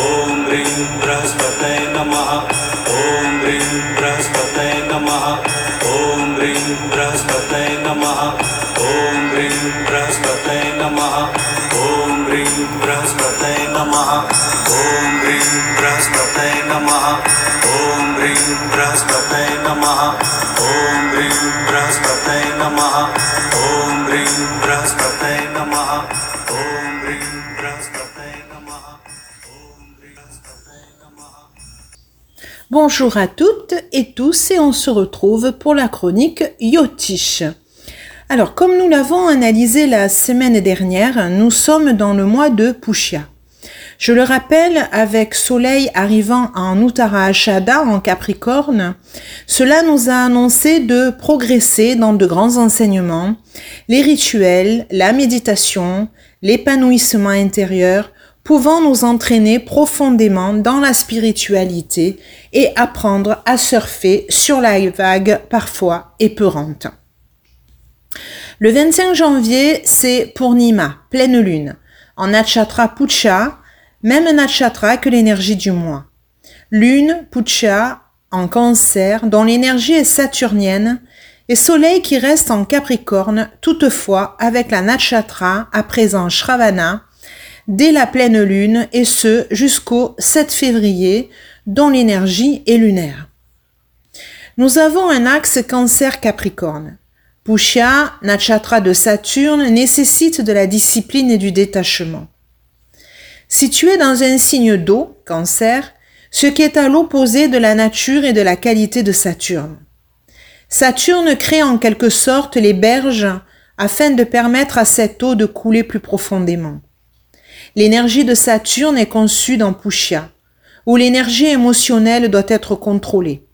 ॐ ह्रीं बृहस्पतये नमः ॐ ह्रीं बृहस्पतये नमः ॐ ह्रीं बृहस्पतये नमः ॐ ह्रीं बृहस्पतये नमः ॐ ह्रीं बृहस्पतये नमः ॐ ह्रीं बृहस्पतये नमः ॐ ह्रीं बृहस्पतये नमः ॐ ह्रीं बृहस्पतये नमः ॐ ह्रीं बृहस्पतये नमः ॐ ह्रीं Bonjour à toutes et tous et on se retrouve pour la chronique Yotish. Alors comme nous l'avons analysé la semaine dernière, nous sommes dans le mois de Pushya. Je le rappelle, avec Soleil arrivant en Uttara Ashada en Capricorne, cela nous a annoncé de progresser dans de grands enseignements, les rituels, la méditation, l'épanouissement intérieur, pouvant nous entraîner profondément dans la spiritualité et apprendre à surfer sur la vague parfois épeurante. Le 25 janvier, c'est Purnima, pleine lune, en Natchatra Pucha, même Natchatra que l'énergie du mois. Lune, Pucha, en cancer, dont l'énergie est saturnienne, et Soleil qui reste en Capricorne, toutefois avec la Natchatra à présent Shravana, dès la pleine lune, et ce jusqu'au 7 février, dont l'énergie est lunaire. Nous avons un axe cancer-capricorne. Pushya, Natchatra de Saturne, nécessite de la discipline et du détachement. Situé dans un signe d'eau, cancer, ce qui est à l'opposé de la nature et de la qualité de Saturne. Saturne crée en quelque sorte les berges afin de permettre à cette eau de couler plus profondément. L'énergie de Saturne est conçue dans Pushya, où l'énergie émotionnelle doit être contrôlée.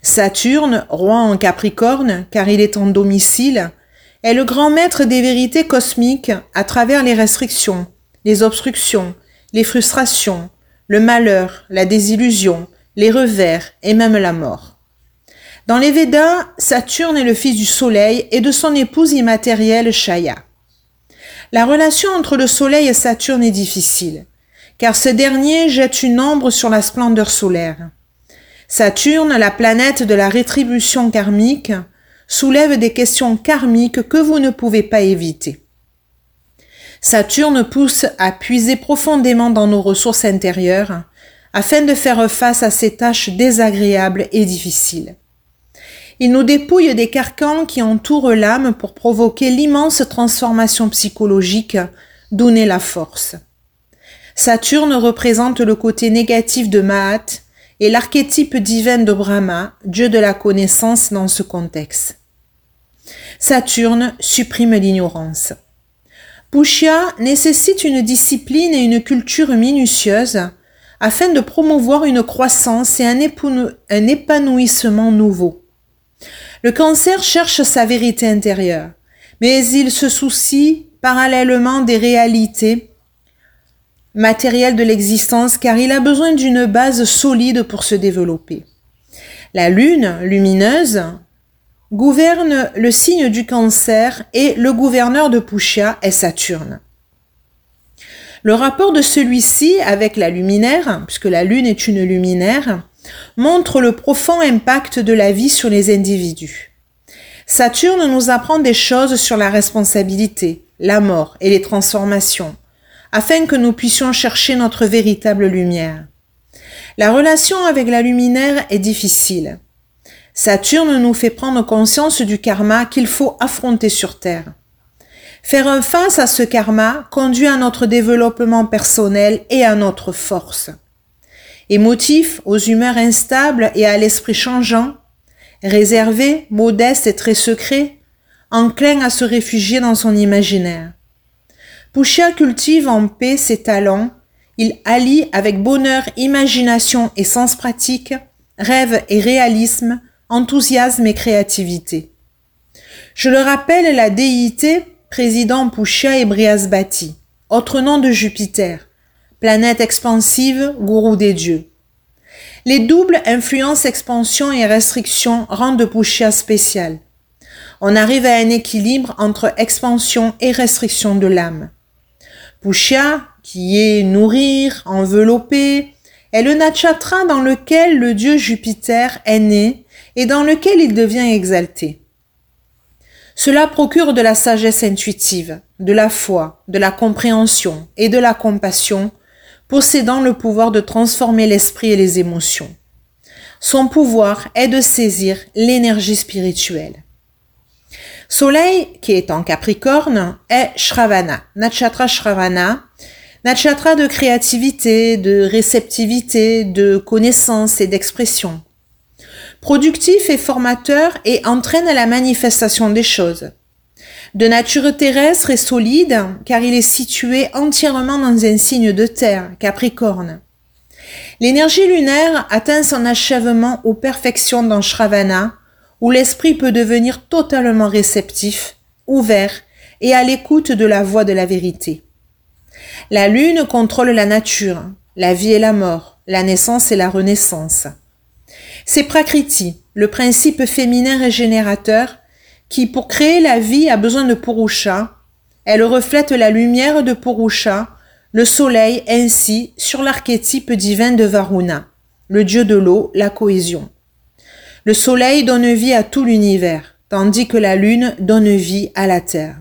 Saturne, roi en Capricorne, car il est en domicile, est le grand maître des vérités cosmiques à travers les restrictions, les obstructions, les frustrations, le malheur, la désillusion, les revers et même la mort. Dans les Védas, Saturne est le fils du Soleil et de son épouse immatérielle Shaya. La relation entre le Soleil et Saturne est difficile, car ce dernier jette une ombre sur la splendeur solaire. Saturne, la planète de la rétribution karmique, soulève des questions karmiques que vous ne pouvez pas éviter. Saturne pousse à puiser profondément dans nos ressources intérieures afin de faire face à ces tâches désagréables et difficiles. Il nous dépouille des carcans qui entourent l'âme pour provoquer l'immense transformation psychologique, donner la force. Saturne représente le côté négatif de Mahat et l'archétype divin de Brahma, dieu de la connaissance dans ce contexte. Saturne supprime l'ignorance. Pushya nécessite une discipline et une culture minutieuse afin de promouvoir une croissance et un épanouissement nouveau. Le cancer cherche sa vérité intérieure, mais il se soucie parallèlement des réalités matérielles de l'existence car il a besoin d'une base solide pour se développer. La lune lumineuse gouverne le signe du cancer et le gouverneur de Pushya est Saturne. Le rapport de celui-ci avec la luminaire, puisque la lune est une luminaire, montre le profond impact de la vie sur les individus. Saturne nous apprend des choses sur la responsabilité, la mort et les transformations, afin que nous puissions chercher notre véritable lumière. La relation avec la luminaire est difficile. Saturne nous fait prendre conscience du karma qu'il faut affronter sur Terre. Faire face à ce karma conduit à notre développement personnel et à notre force. Émotif, aux humeurs instables et à l'esprit changeant, réservé, modeste et très secret, enclin à se réfugier dans son imaginaire. Pushya cultive en paix ses talents, il allie avec bonheur imagination et sens pratique, rêve et réalisme, enthousiasme et créativité. Je le rappelle, la déité président Pushya et Brihaspati, autre nom de Jupiter, planète expansive, gourou des dieux. Les doubles influence, expansion et restriction rendent Pushya spécial. On arrive à un équilibre entre expansion et restriction de l'âme. Pushya, qui est nourrir, envelopper, est le natchatra dans lequel le dieu Jupiter est né et dans lequel il devient exalté. Cela procure de la sagesse intuitive, de la foi, de la compréhension et de la compassion, possédant le pouvoir de transformer l'esprit et les émotions. Son pouvoir est de saisir l'énergie spirituelle. Soleil, qui est en Capricorne, est Shravana, Natchatra Shravana, Natchatra de créativité, de réceptivité, de connaissance et d'expression. Productif et formateur et entraîne à la manifestation des choses. De nature terrestre et solide, car il est situé entièrement dans un signe de terre, Capricorne. L'énergie lunaire atteint son achèvement aux perfections dans Shravana, où l'esprit peut devenir totalement réceptif, ouvert et à l'écoute de la voix de la vérité. La lune contrôle la nature, la vie et la mort, la naissance et la renaissance. C'est Prakriti, le principe féminin régénérateur, qui, pour créer la vie, a besoin de Purusha. Elle reflète la lumière de Purusha, le soleil ainsi, sur l'archétype divin de Varuna, le dieu de l'eau, la cohésion. Le soleil donne vie à tout l'univers, tandis que la lune donne vie à la terre.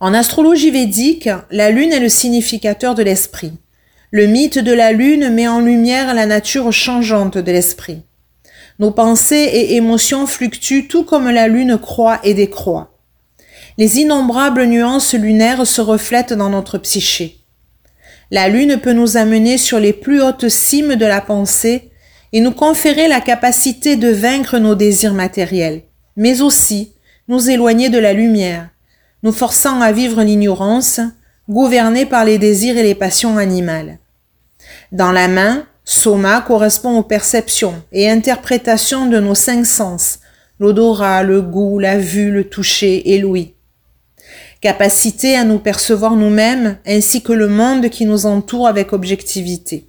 En astrologie védique, la lune est le significateur de l'esprit. Le mythe de la lune met en lumière la nature changeante de l'esprit. Nos pensées et émotions fluctuent tout comme la lune croît et décroît. Les innombrables nuances lunaires se reflètent dans notre psyché. La lune peut nous amener sur les plus hautes cimes de la pensée et nous conférer la capacité de vaincre nos désirs matériels, mais aussi nous éloigner de la lumière, nous forçant à vivre l'ignorance, gouvernés par les désirs et les passions animales. Dans la main, soma correspond aux perceptions et interprétations de nos cinq sens, l'odorat, le goût, la vue, le toucher et l'ouïe. Capacité à nous percevoir nous-mêmes ainsi que le monde qui nous entoure avec objectivité.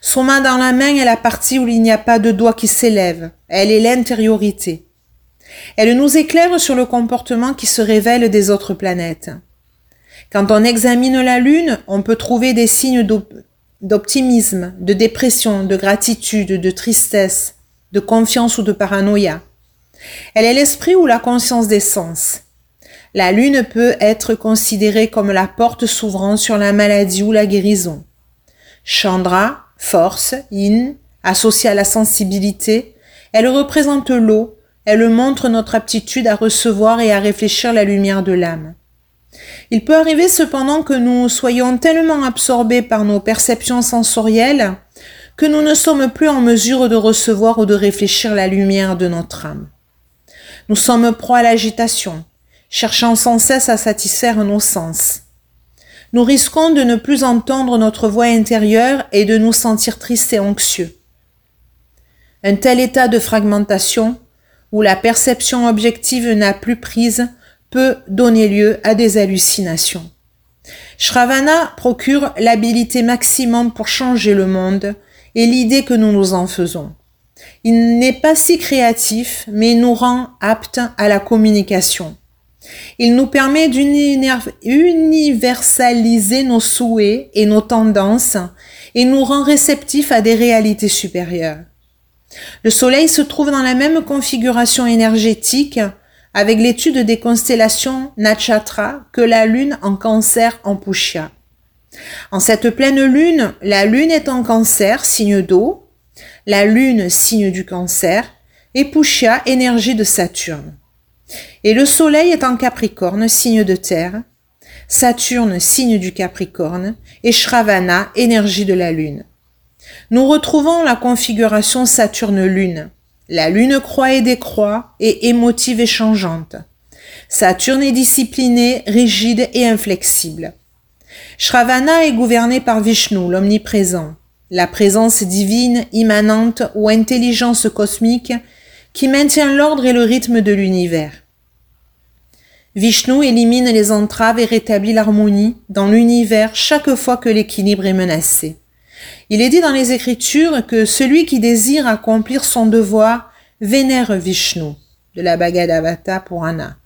Son main dans la main est la partie où il n'y a pas de doigt qui s'élève. Elle est l'intériorité. Elle nous éclaire sur le comportement qui se révèle des autres planètes. Quand on examine la Lune, on peut trouver des signes d'optimisme, de dépression, de gratitude, de tristesse, de confiance ou de paranoïa. Elle est l'esprit ou la conscience des sens. La Lune peut être considérée comme la porte s'ouvrant sur la maladie ou la guérison. Chandra, force, yin, associée à la sensibilité, elle représente l'eau, elle montre notre aptitude à recevoir et à réfléchir la lumière de l'âme. Il peut arriver cependant que nous soyons tellement absorbés par nos perceptions sensorielles que nous ne sommes plus en mesure de recevoir ou de réfléchir la lumière de notre âme. Nous sommes proies à l'agitation, cherchant sans cesse à satisfaire nos sens nous risquons de ne plus entendre notre voix intérieure et de nous sentir tristes et anxieux. Un tel état de fragmentation, où la perception objective n'a plus prise, donner lieu à des hallucinations. Shravana procure l'habilité maximum pour changer le monde et l'idée que nous nous en faisons. Il n'est pas si créatif, mais nous rend aptes à la communication. Il nous permet d'universaliser nos souhaits et nos tendances et nous rend réceptifs à des réalités supérieures. Le Soleil se trouve dans la même configuration énergétique avec l'étude des constellations Nachatra que la Lune en cancer en Pushya. En cette pleine Lune, la Lune est en cancer, signe d'eau, la Lune, signe du cancer, et Pushya, énergie de Saturne. Et le Soleil est en Capricorne, signe de terre, Saturne, signe du Capricorne, et Shravana, énergie de la Lune. Nous retrouvons la configuration Saturne-Lune. La Lune croît et décroît, et émotive et changeante. Saturne est discipliné, rigide et inflexible. Shravana est gouverné par Vishnu, l'omniprésent, la présence divine, immanente ou intelligence cosmique qui maintient l'ordre et le rythme de l'univers. Vishnu élimine les entraves et rétablit l'harmonie dans l'univers chaque fois que l'équilibre est menacé. Il est dit dans les Écritures que celui qui désire accomplir son devoir vénère Vishnu, de la Bhagavad pour Anna.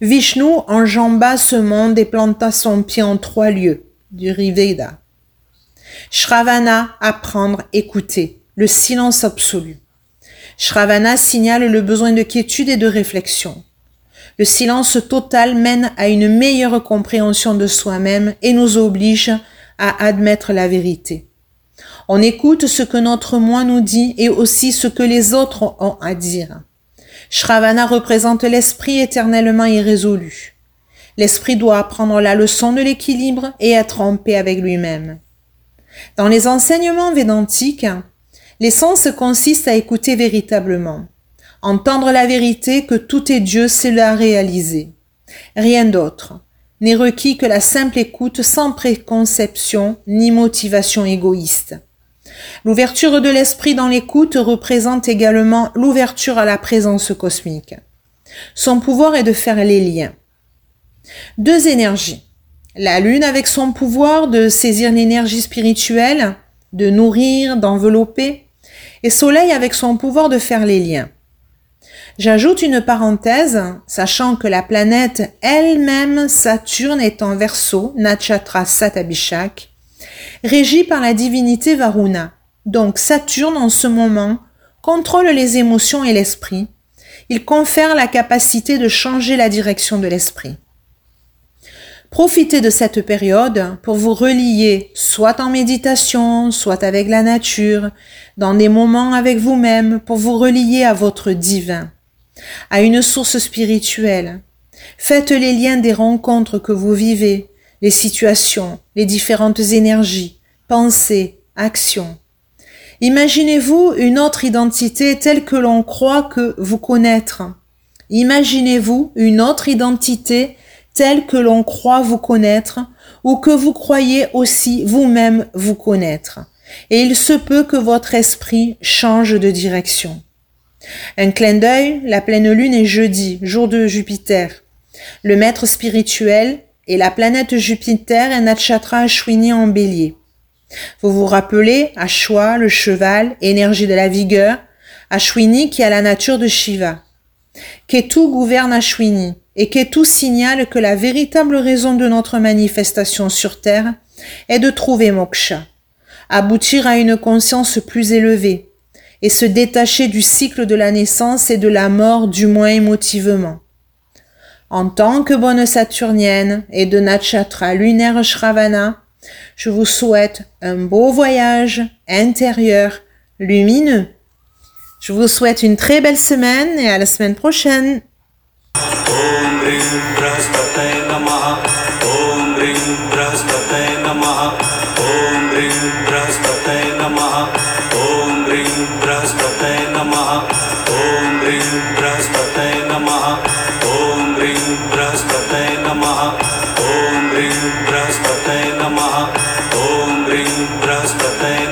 Vishnu enjamba ce monde et planta son pied en trois lieux, du Riveda. Shravana, apprendre, écouter, le silence absolu. Shravana signale le besoin de quiétude et de réflexion. Le silence total mène à une meilleure compréhension de soi-même et nous oblige à admettre la vérité. On écoute ce que notre moi nous dit et aussi ce que les autres ont à dire. Shravana représente l'esprit éternellement irrésolu. L'esprit doit apprendre la leçon de l'équilibre et être en paix avec lui-même. Dans les enseignements védantiques, l'essence consiste à écouter véritablement, entendre la vérité que tout est Dieu, c'est la réaliser. Rien d'autre n'est requis que la simple écoute sans préconception ni motivation égoïste. L'ouverture de l'esprit dans l'écoute représente également l'ouverture à la présence cosmique. Son pouvoir est de faire les liens. Deux énergies. La lune avec son pouvoir de saisir l'énergie spirituelle, de nourrir, d'envelopper, et soleil avec son pouvoir de faire les liens. J'ajoute une parenthèse, sachant que la planète elle-même, Saturne, est en verso, Nachatra Satabishak, régie par la divinité Varuna. Donc Saturne, en ce moment, contrôle les émotions et l'esprit. Il confère la capacité de changer la direction de l'esprit. Profitez de cette période pour vous relier soit en méditation, soit avec la nature, dans des moments avec vous-même pour vous relier à votre divin, à une source spirituelle. Faites les liens des rencontres que vous vivez, les situations, les différentes énergies, pensées, actions. Imaginez-vous une autre identité telle que l'on croit que vous connaître. Imaginez-vous une autre identité tel que l'on croit vous connaître ou que vous croyez aussi vous-même vous connaître. Et il se peut que votre esprit change de direction. Un clin d'œil, la pleine lune est jeudi, jour de Jupiter. Le maître spirituel et la planète Jupiter est Natchatra Ashwini en bélier. Vous vous rappelez Ashwa, le cheval, énergie de la vigueur, Ashwini qui a la nature de Shiva. Ketu gouverne Ashwini, et tout signale que la véritable raison de notre manifestation sur Terre est de trouver moksha, aboutir à une conscience plus élevée, et se détacher du cycle de la naissance et de la mort du moins émotivement. En tant que bonne saturnienne et de Natchatra lunaire Shravana, je vous souhaite un beau voyage intérieur lumineux. Je vous souhaite une très belle semaine et à la semaine prochaine. बृहस्पतये